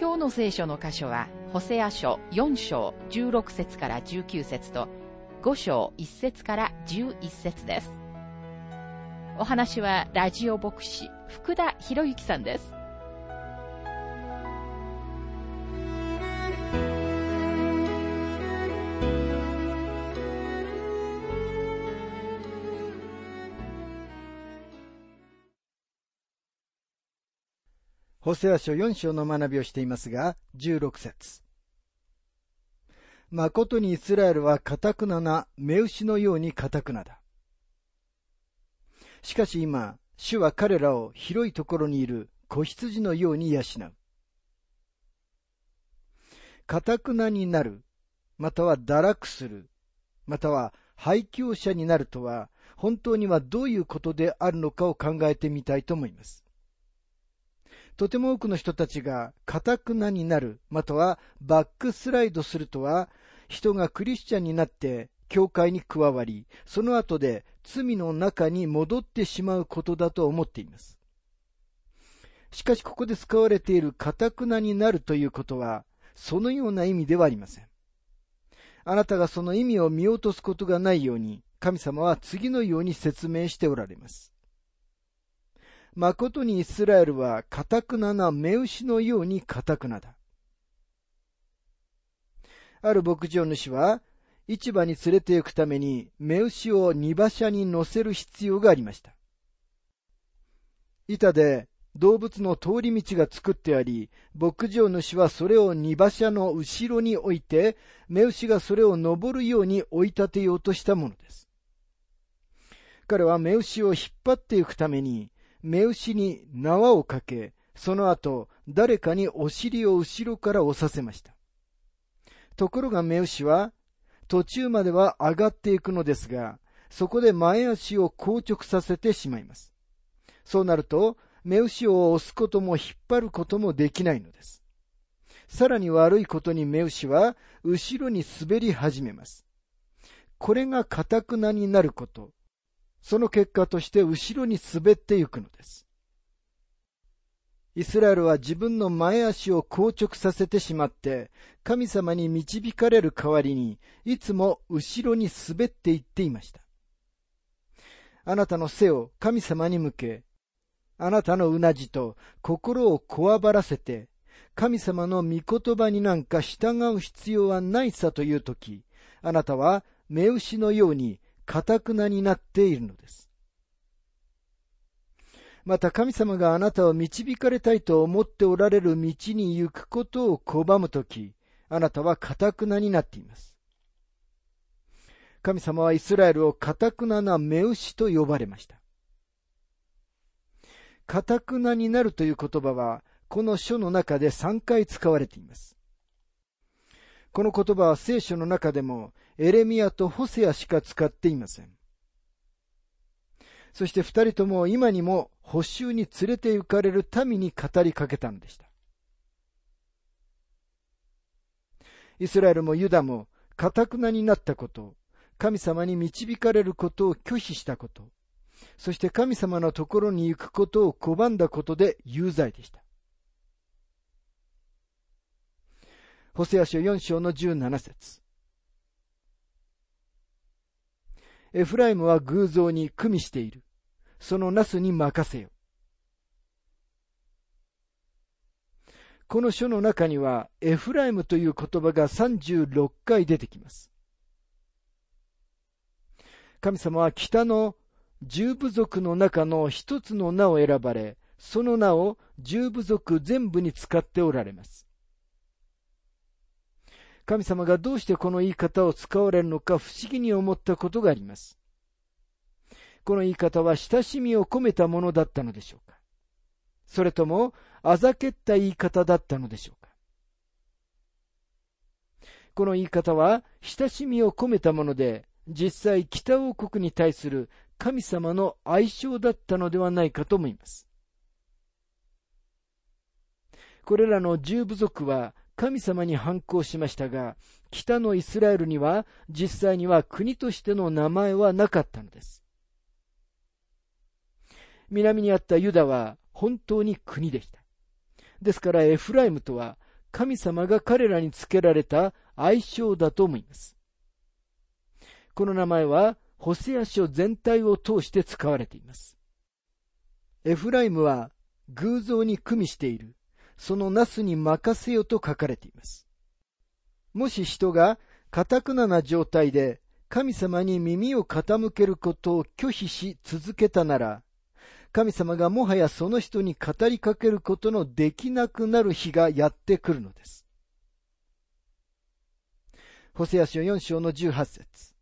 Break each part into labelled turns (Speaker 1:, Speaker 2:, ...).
Speaker 1: 今日の聖書の箇所は、ホセア書4章16節から19節と、5章1節から11節です。お話は、ラジオ牧師、福田博之さんです。
Speaker 2: ホセア書4章の学びをしていますが、16節誠にイスラエルは堅くなな、目牛のように堅くなだ。しかし今、主は彼らを広いところにいる子羊のように養う。堅くなになる、または堕落する、または廃墟者になるとは、本当にはどういうことであるのかを考えてみたいと思います。とても多くの人たちが、かたくなになる、またはバックスライドするとは、人がクリスチャンになって、教会に加わり、その後で罪の中に戻ってしまうことだと思っています。しかしここで使われているかたくなになるということは、そのような意味ではありません。あなたがその意味を見落とすことがないように、神様は次のように説明しておられます。誠にイスラエルは堅くなな目牛のように堅くなだ。ある牧場主は、市場に連れて行くために目牛を荷馬車に乗せる必要がありました。板で動物の通り道が作ってあり、牧場主はそれを荷馬車の後ろに置いて、目牛がそれを登るように追い立てようとしたものです。彼は目牛を引っ張っていくために、目牛に縄をかけ、その後、誰かにお尻を後ろから押させました。ところが目牛は、途中までは上がっていくのですが、そこで前足を硬直させてしまいます。そうなると、目牛を押すことも引っ張ることもできないのです。さらに悪いことに目牛は、後ろに滑り始めます。これが堅くなになること、その結果として後ろに滑っていくのです。イスラエルは自分の前足を硬直させてしまって、神様に導かれる代わりに、いつも後ろに滑っていっていました。あなたの背を神様に向け、あなたのうなじと心をこわばらせて、神様の御言葉になんか従う必要はないさというとき、あなたは目牛のようにかたくなになっているのです。また神様があなたを導かれたいと思っておられる道に行くことを拒むとき、あなたはかたくなになっています。神様はイスラエルをかたくなな目牛と呼ばれました。かたくなになるという言葉は、この書の中で3回使われています。この言葉は聖書の中でもエレミアとホセアしか使っていません。そして二人とも今にも補修に連れて行かれる民に語りかけたのでした。イスラエルもユダも、かたくなになったこと、神様に導かれることを拒否したこと、そして神様のところに行くことを拒んだことで有罪でした。ホセア書4章の17節エフライムは偶像に組みしている。そのナスに任せよ。この書の中には、エフライムという言葉が36回出てきます。神様は北の十部族の中の一つの名を選ばれ、その名を十部族全部に使っておられます。神様がどうしてこの言い方を使われるのか不思議に思ったことがあります。この言い方は親しみを込めたものだったのでしょうかそれとも、あざけった言い方だったのでしょうかこの言い方は親しみを込めたもので、実際北王国に対する神様の愛称だったのではないかと思います。これらの十部族は神様に反抗しましたが、北のイスラエルには実際には国としての名前はなかったのです。南にあったユダは本当に国でした。ですからエフライムとは神様が彼らにつけられた愛称だと思います。この名前はホセア書全体を通して使われています。エフライムは偶像に組みしている、そのナスに任せよと書かれています。もし人が堅くなな状態で神様に耳を傾けることを拒否し続けたなら、神様がもはやその人に語りかけることのできなくなる日がやってくるのです。ホセア書4章の18節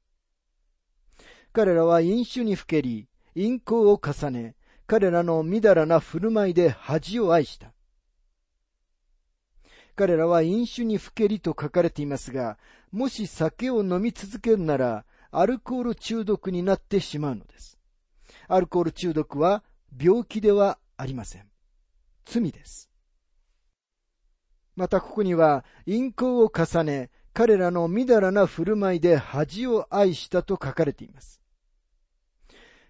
Speaker 2: 彼らは飲酒にふけり、陰行を重ね、彼らのみだらな振る舞いで恥を愛した。彼らは飲酒にふけりと書かれていますが、もし酒を飲み続けるなら、アルコール中毒になってしまうのです。アルコール中毒は病気ではありません。罪です。またここには、陰行を重ね、彼らのみだらな振る舞いで恥を愛したと書かれています。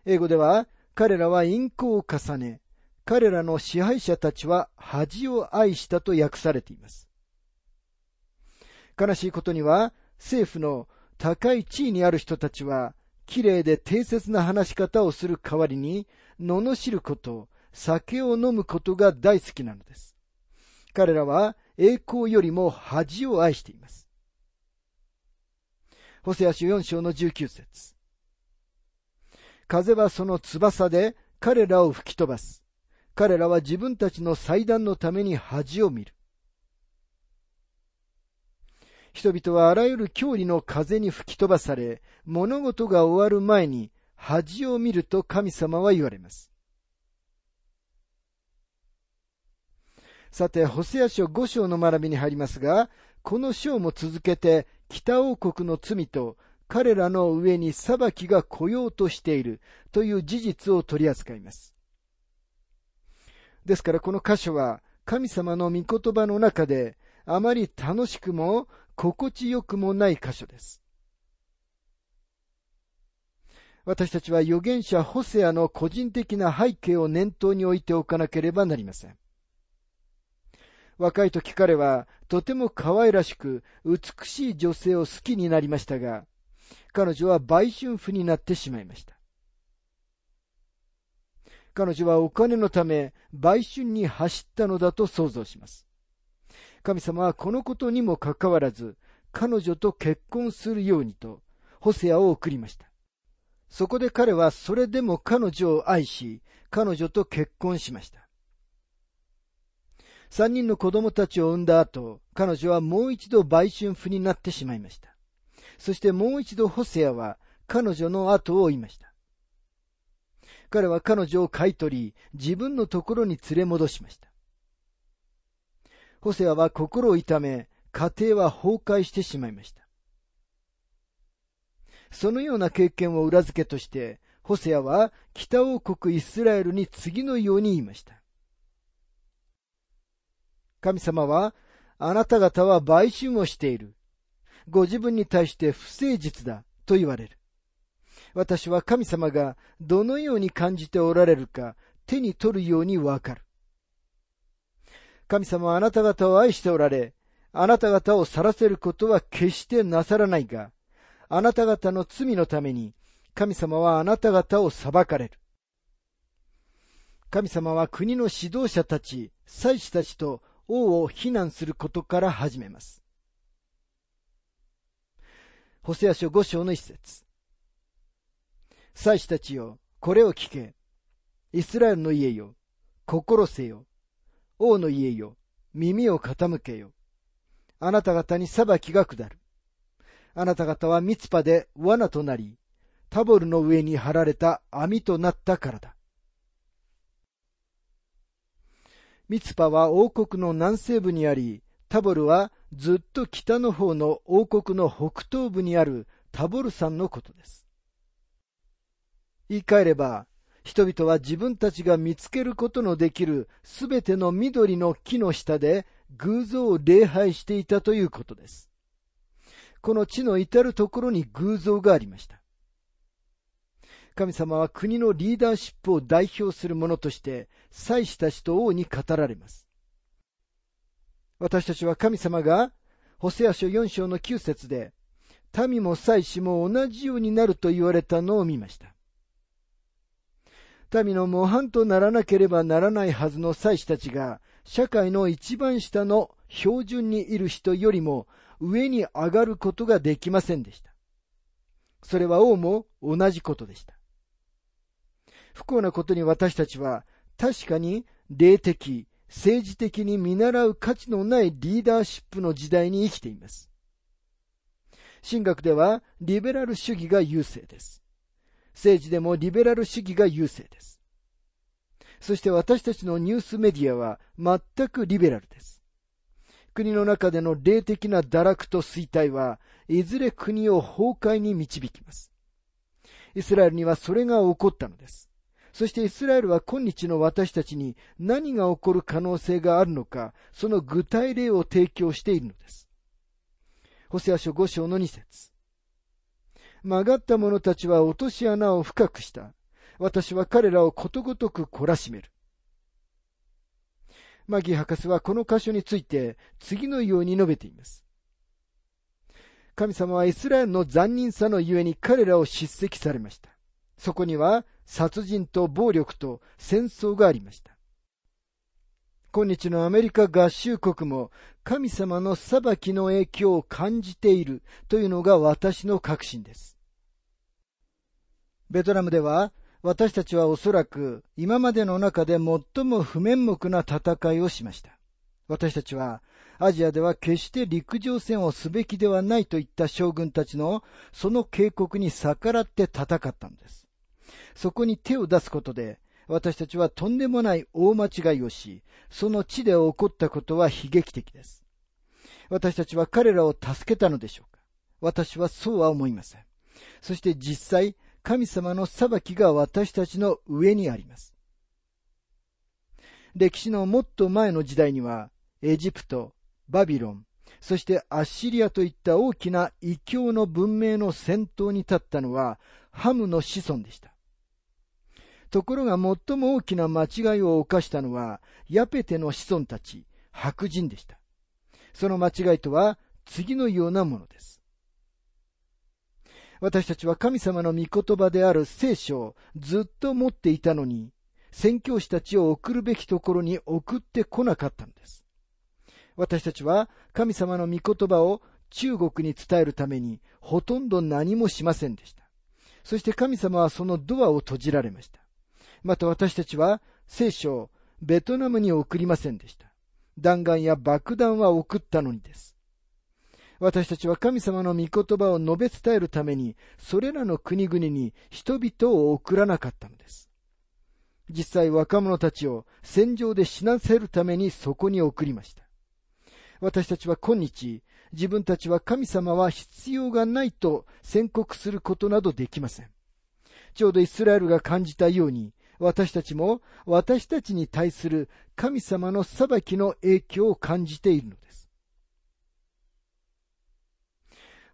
Speaker 2: 英語では、彼らは陰行を重ね、彼らの支配者たちは恥を愛したと訳されています。悲しいことには、政府の高い地位にある人たちは、綺麗で定説な話し方をする代わりに、罵ること、酒を飲むことが大好きなのです。彼らは栄光よりも恥を愛しています。ホセア書4章の19節風はその翼で彼らを吹き飛ばす。彼らは自分たちの祭壇のために恥を見る。人々はあらゆる郷里の風に吹き飛ばされ、物事が終わる前に恥を見ると神様は言われます。さて、ホセア書5章の学びに入りますが、この章も続けて、北王国の罪と彼らの上に裁きが来ようとしているという事実を取り扱います。ですからこの箇所は神様の御言葉の中であまり楽しくも心地よくもない箇所です。私たちは預言者ホセアの個人的な背景を念頭に置いておかなければなりません。若い時彼はとても可愛らしく美しい女性を好きになりましたが、彼女は売春婦になってしまいました。彼女はお金のため売春に走ったのだと想像します。神様はこのことにもかかわらず、彼女と結婚するようにと、ホセアを送りました。そこで彼はそれでも彼女を愛し、彼女と結婚しました。三人の子供たちを産んだ後、彼女はもう一度売春婦になってしまいました。そしてもう一度ホセアは彼女の後を追いました。彼は彼女を買い取り、自分のところに連れ戻しました。ホセアは心を痛め、家庭は崩壊してしまいました。そのような経験を裏付けとして、ホセアは北王国イスラエルに次のように言いました。神様は、あなた方は売春をしている。ご自分に対して不誠実だと言われる。私は神様がどのように感じておられるか手に取るようにわかる。神様はあなた方を愛しておられ、あなた方を晒せることは決してなさらないが、あなた方の罪のために、神様はあなた方を裁かれる。神様は国の指導者たち、祭司たちと王を非難することから始めます。ホセア書五章の一節。祭司たちよ、これを聞け。イスラエルの家よ、心せよ。王の家よ、耳を傾けよ。あなた方に裁きが下る。あなた方はミツパで罠となり、タボルの上に張られた網となったからだ。ミツパは王国の南西部にあり、タボルはずっと北の方の王国の北東部にあるタボル山のことです。言い換えれば、人々は自分たちが見つけることのできるすべての緑の木の下で偶像を礼拝していたということです。この地の至るところに偶像がありました。神様は国のリーダーシップを代表する者として、祭司たちと王に語られます。私たちは神様が、ホセア書4章の9節で、民も祭司も同じようになると言われたのを見ました。民の模範とならなければならないはずの祭司たちが、社会の一番下の標準にいる人よりも上に上がることができませんでした。それは王も同じことでした。不幸なことに私たちは確かに霊的、政治的に見習う価値のないリーダーシップの時代に生きています。神学ではリベラル主義が優勢です。政治でもリベラル主義が優勢です。そして私たちのニュースメディアは全くリベラルです。国の中での霊的な堕落と衰退はいずれ国を崩壊に導きます。イスラエルにはそれが起こったのです。そしてイスラエルは今日の私たちに何が起こる可能性があるのか、その具体例を提供しているのです。ホセア書5章の2節曲がった者たちは落とし穴を深くした。私は彼らをことごとく懲らしめる。マギー博士はこの箇所について次のように述べています。神様はイスラエルの残忍さのゆえに彼らを叱責されました。そこには殺人と暴力と戦争がありました。今日のアメリカ合衆国も神様の裁きの影響を感じているというのが私の確信です。ベトナムでは私たちはおそらく今までの中で最も不面目な戦いをしました。私たちはアジアでは決して陸上戦をすべきではないといった将軍たちのその警告に逆らって戦ったのです。そこに手を出すことで私たちはとんでもない大間違いをし、その地で起こったことは悲劇的です。私たちは彼らを助けたのでしょうか私はそうは思いません。そして実際、神様の裁きが私たちの上にあります。歴史のもっと前の時代には、エジプト、バビロン、そしてアッシリアといった大きな異教の文明の先頭に立ったのはハムの子孫でした。ところが最も大きな間違いを犯したのはヤペテの子孫たち、白人でした。その間違いとは次のようなものです。私たちは神様の御言葉である聖書をずっと持っていたのに、宣教師たちを送るべきところに送ってこなかったのです。私たちは神様の御言葉を中国に伝えるためにほとんど何もしませんでした。そして神様はそのドアを閉じられました。また私たちは聖書をベトナムに送りませんでした。弾丸や爆弾は送ったのにです。私たちは神様の御言葉を述べ伝えるために、それらの国々に人々を送らなかったのです。実際若者たちを戦場で死なせるためにそこに送りました。私たちは今日、自分たちは神様は必要がないと宣告することなどできません。ちょうどイスラエルが感じたように、私たちも私たちに対する神様の裁きの影響を感じているのです。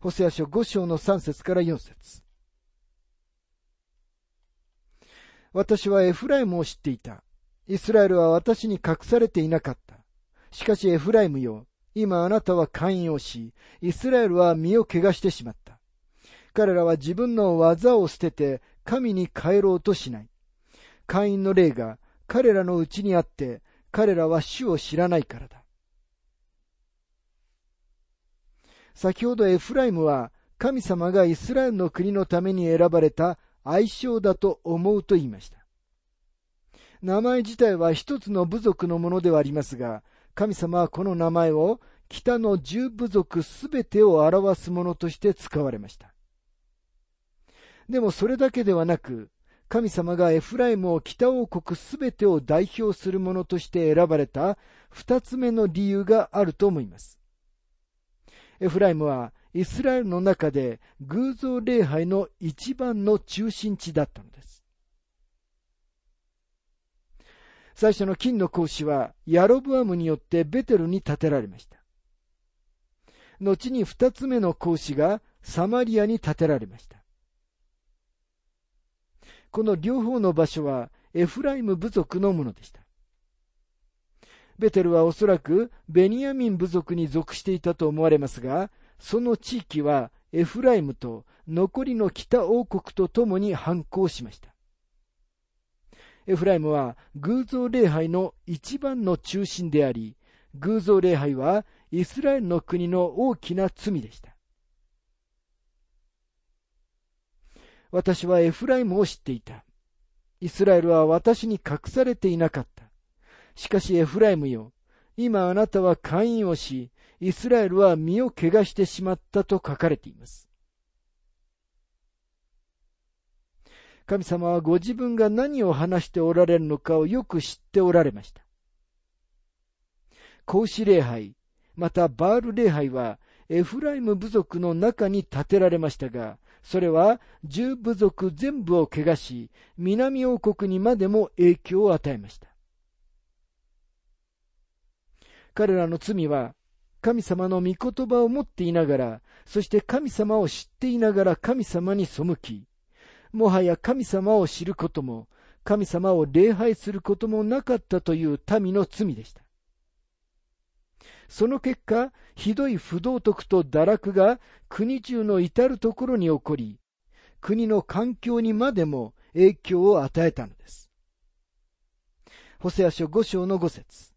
Speaker 2: ホセア書5章の3節から4節私はエフライムを知っていた。イスラエルは私に隠されていなかった。しかしエフライムよ、今あなたは勧誘をし、イスラエルは身を汚してしまった。彼らは自分の技を捨てて神に帰ろうとしない。会員の霊が彼らのうちにあって、彼らは主を知らないからだ。先ほどエフライムは神様がイスラエルの国のために選ばれた愛称だと思うと言いました。名前自体は一つの部族のものではありますが、神様はこの名前を北の十部族すべてを表すものとして使われました。でもそれだけではなく、神様がエフライムを北王国すべてを代表するものとして選ばれた二つ目の理由があると思います。エフライムはイスラエルの中で偶像礼拝の一番の中心地だったのです。最初の金の格子はヤロブアムによってベテルに建てられました。後に二つ目の格子がサマリアに建てられました。この両方の場所はエフライム部族のものでした。ベテルはおそらくベニヤミン部族に属していたと思われますが、その地域はエフライムと残りの北王国と共に反抗しました。エフライムは偶像礼拝の一番の中心であり、偶像礼拝はイスラエルの国の大きな罪でした。私はエフライムを知っていた。イスラエルは私に隠されていなかった。しかしエフライムよ、今あなたは会員をし、イスラエルは身を汚してしまったと書かれています。神様はご自分が何を話しておられるのかをよく知っておられました。孔子礼拝、またバール礼拝はエフライム部族の中に建てられましたが、それは十部族全部を汚し、南王国にまでも影響を与えました。彼らの罪は、神様の御言葉を持っていながら、そして神様を知っていながら神様に背き、もはや神様を知ることも、神様を礼拝することもなかったという民の罪でした。その結果、ひどい不道徳と堕落が国中の至るところに起こり、国の環境にまでも影響を与えたのです。ホセア書五章の五節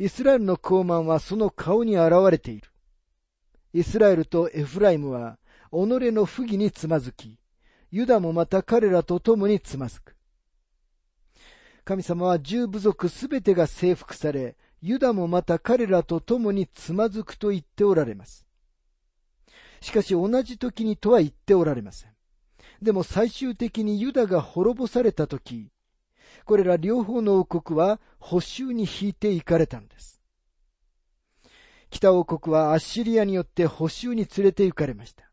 Speaker 2: イスラエルの高慢はその顔に現れている。イスラエルとエフライムは己の不義につまずき、ユダもまた彼らと共につまずく。神様は十部族すべてが征服され、ユダもまた彼らと共につまずくと言っておられます。しかし同じ時にとは言っておられません。でも最終的にユダが滅ぼされた時、これら両方の王国は補修に引いていかれたのです。北王国はアッシリアによって補修に連れて行かれました。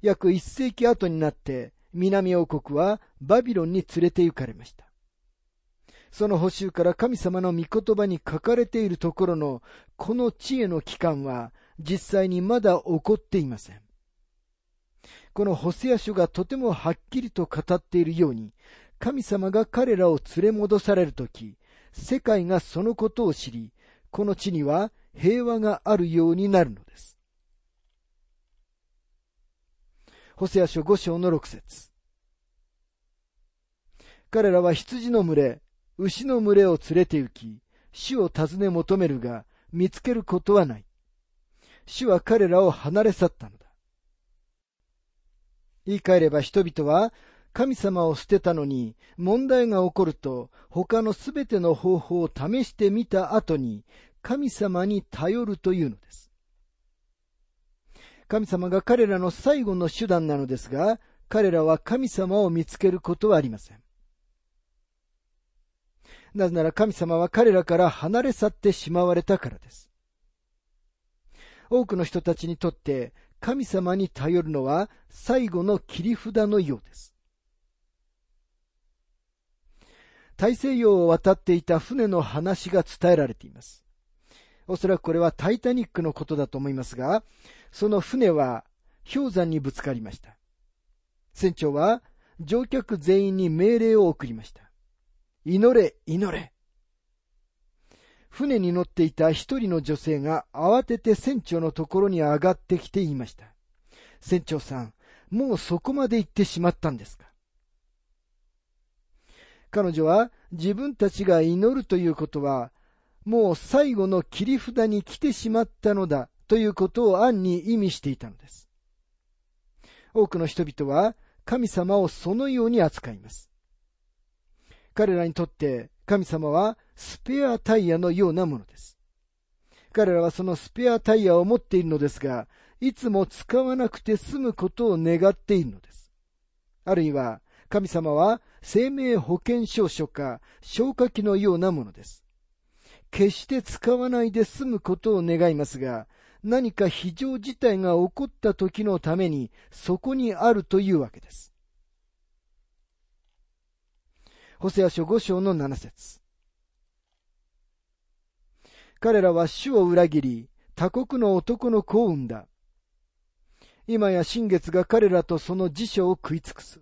Speaker 2: 約一世紀後になって南王国はバビロンに連れて行かれました。その補修から神様の御言葉に書かれているところのこの知恵の期間は実際にまだ起こっていません。このホセア書がとてもはっきりと語っているように、神様が彼らを連れ戻されるとき、世界がそのことを知り、この地には平和があるようになるのです。ホセア書5章の6節彼らは羊の群れ、牛の群れを連れて行き、主を尋ね求めるが、見つけることはない。主は彼らを離れ去ったのだ。言い換えれば人々は神様を捨てたのに問題が起こると他のすべての方法を試してみた後に神様に頼るというのです。神様が彼らの最後の手段なのですが、彼らは神様を見つけることはありません。なぜなら神様は彼らから離れ去ってしまわれたからです。多くの人たちにとって神様に頼るのは最後の切り札のようです。大西洋を渡っていた船の話が伝えられています。おそらくこれはタイタニックのことだと思いますが、その船は氷山にぶつかりました。船長は乗客全員に命令を送りました。祈れ、祈れ。船に乗っていた一人の女性が慌てて船長のところに上がってきて言いました。船長さん、もうそこまで行ってしまったんですか？彼女は自分たちが祈るということは、もう最後の切り札に来てしまったのだということを暗に意味していたのです。多くの人々は神様をそのように扱います。彼らにとって神様はスペアタイヤのようなものです。彼らはそのスペアタイヤを持っているのですが、いつも使わなくて済むことを願っているのです。あるいは、神様は生命保険証書か消火器のようなものです。決して使わないで済むことを願いますが、何か非常事態が起こった時のためにそこにあるというわけです。ホセア書5章の7節彼らは主を裏切り、他国の男の子を産んだ。今や新月が彼らとその辞書を食い尽くす。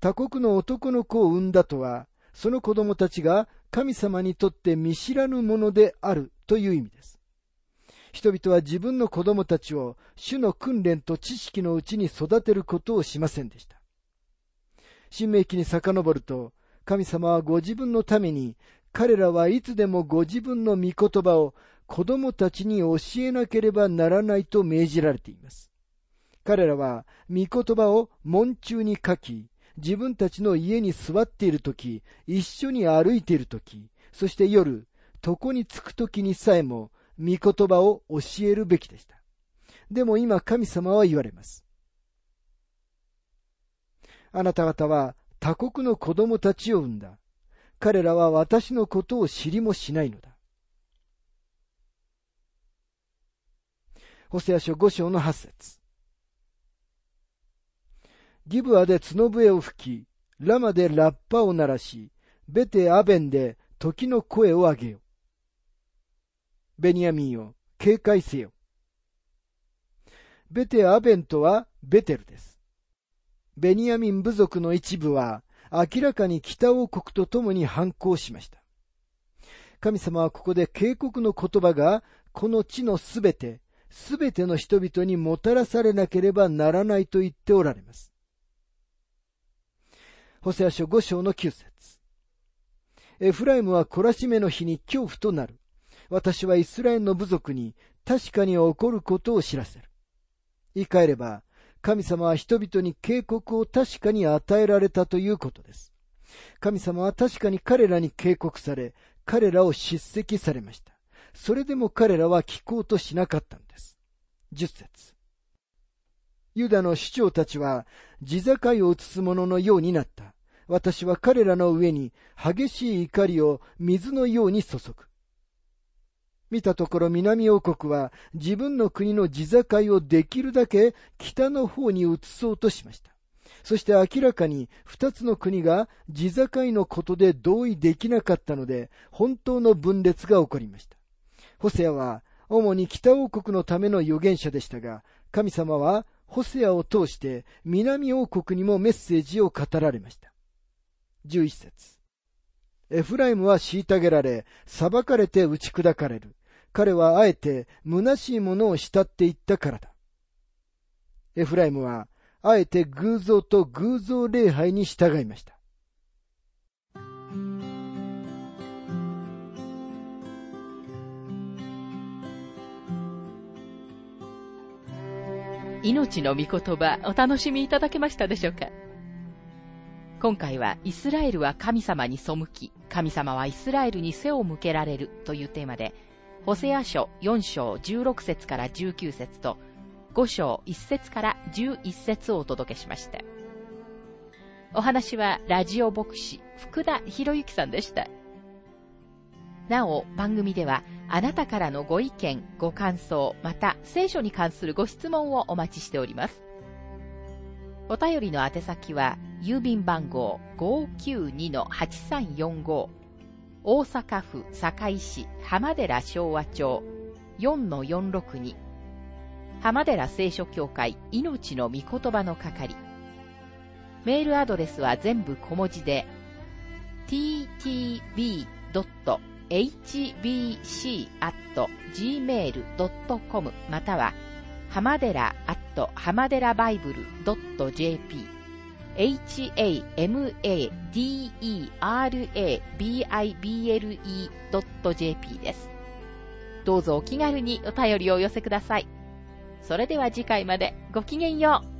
Speaker 2: 他国の男の子を産んだとは、その子供たちが神様にとって見知らぬものであるという意味です。人々は自分の子供たちを主の訓練と知識のうちに育てることをしませんでした。新明記に遡ると、神様はご自分のために彼らはいつでもご自分の御言葉を子供たちに教えなければならないと命じられています。彼らは御言葉を門中に書き、自分たちの家に座っているとき、一緒に歩いているとき、そして夜、床に着くときにさえも、御言葉を教えるべきでした。でも今神様は言われます。あなた方は他国の子供たちを産んだ。彼らは私のことを知りもしないのだ。ホセア書五章の八節ギブアで角笛を吹き、ラマでラッパを鳴らし、ベテアベンで時の声を上げよ。ベニヤミンを警戒せよ。ベテアベンとはベテルです。ベニヤミン部族の一部は明らかに北王国と共に反抗しました。神様はここで警告の言葉がこの地のすべて、すべての人々にもたらされなければならないと言っておられます。ホセア書5章の9節エフライムは懲らしめの日に恐怖となる。私はイスラエルの部族に確かに起こることを知らせる。言い換えれば、神様は人々に警告を確かに与えられたということです。神様は確かに彼らに警告され、彼らを叱責されました。それでも彼らは聞こうとしなかったんです。十節ユダの首長たちは地境を移す者のようになった。私は彼らの上に激しい怒りを水のように注ぐ。見たところ南王国は自分の国の地境をできるだけ北の方に移そうとしました。そして明らかに二つの国が地境のことで同意できなかったので本当の分裂が起こりました。ホセアは主に北王国のための預言者でしたが、神様はホセアを通して南王国にもメッセージを語られました。11節エフライムは虐げられ、裁かれて打ち砕かれる。彼はあえて虚しいものを慕っていったからだ。エフライムは、あえて偶像と偶像礼拝に従いました。
Speaker 1: 命の御言葉お楽しみいただけましたでしょうか？今回はイスラエルは神様に背き、神様はイスラエルに背を向けられるというテーマで、ホセア書4章16節から19節と5章1節から11節をお届けしました。お話はラジオ牧師福田博之さんでした。なお、番組ではあなたからのご意見、ご感想、また聖書に関するご質問をお待ちしております。お便りの宛先は、郵便番号592-8345大阪府堺市浜寺昭和町4-462浜寺聖書協会命の御言葉の係メールアドレスは全部小文字で ttb. hbc.gmail.com または浜寺アット浜寺バイブル .jp hamadera.bible.jp です。どうぞお気軽にお便りをお寄せください。それでは次回までごきげんよう。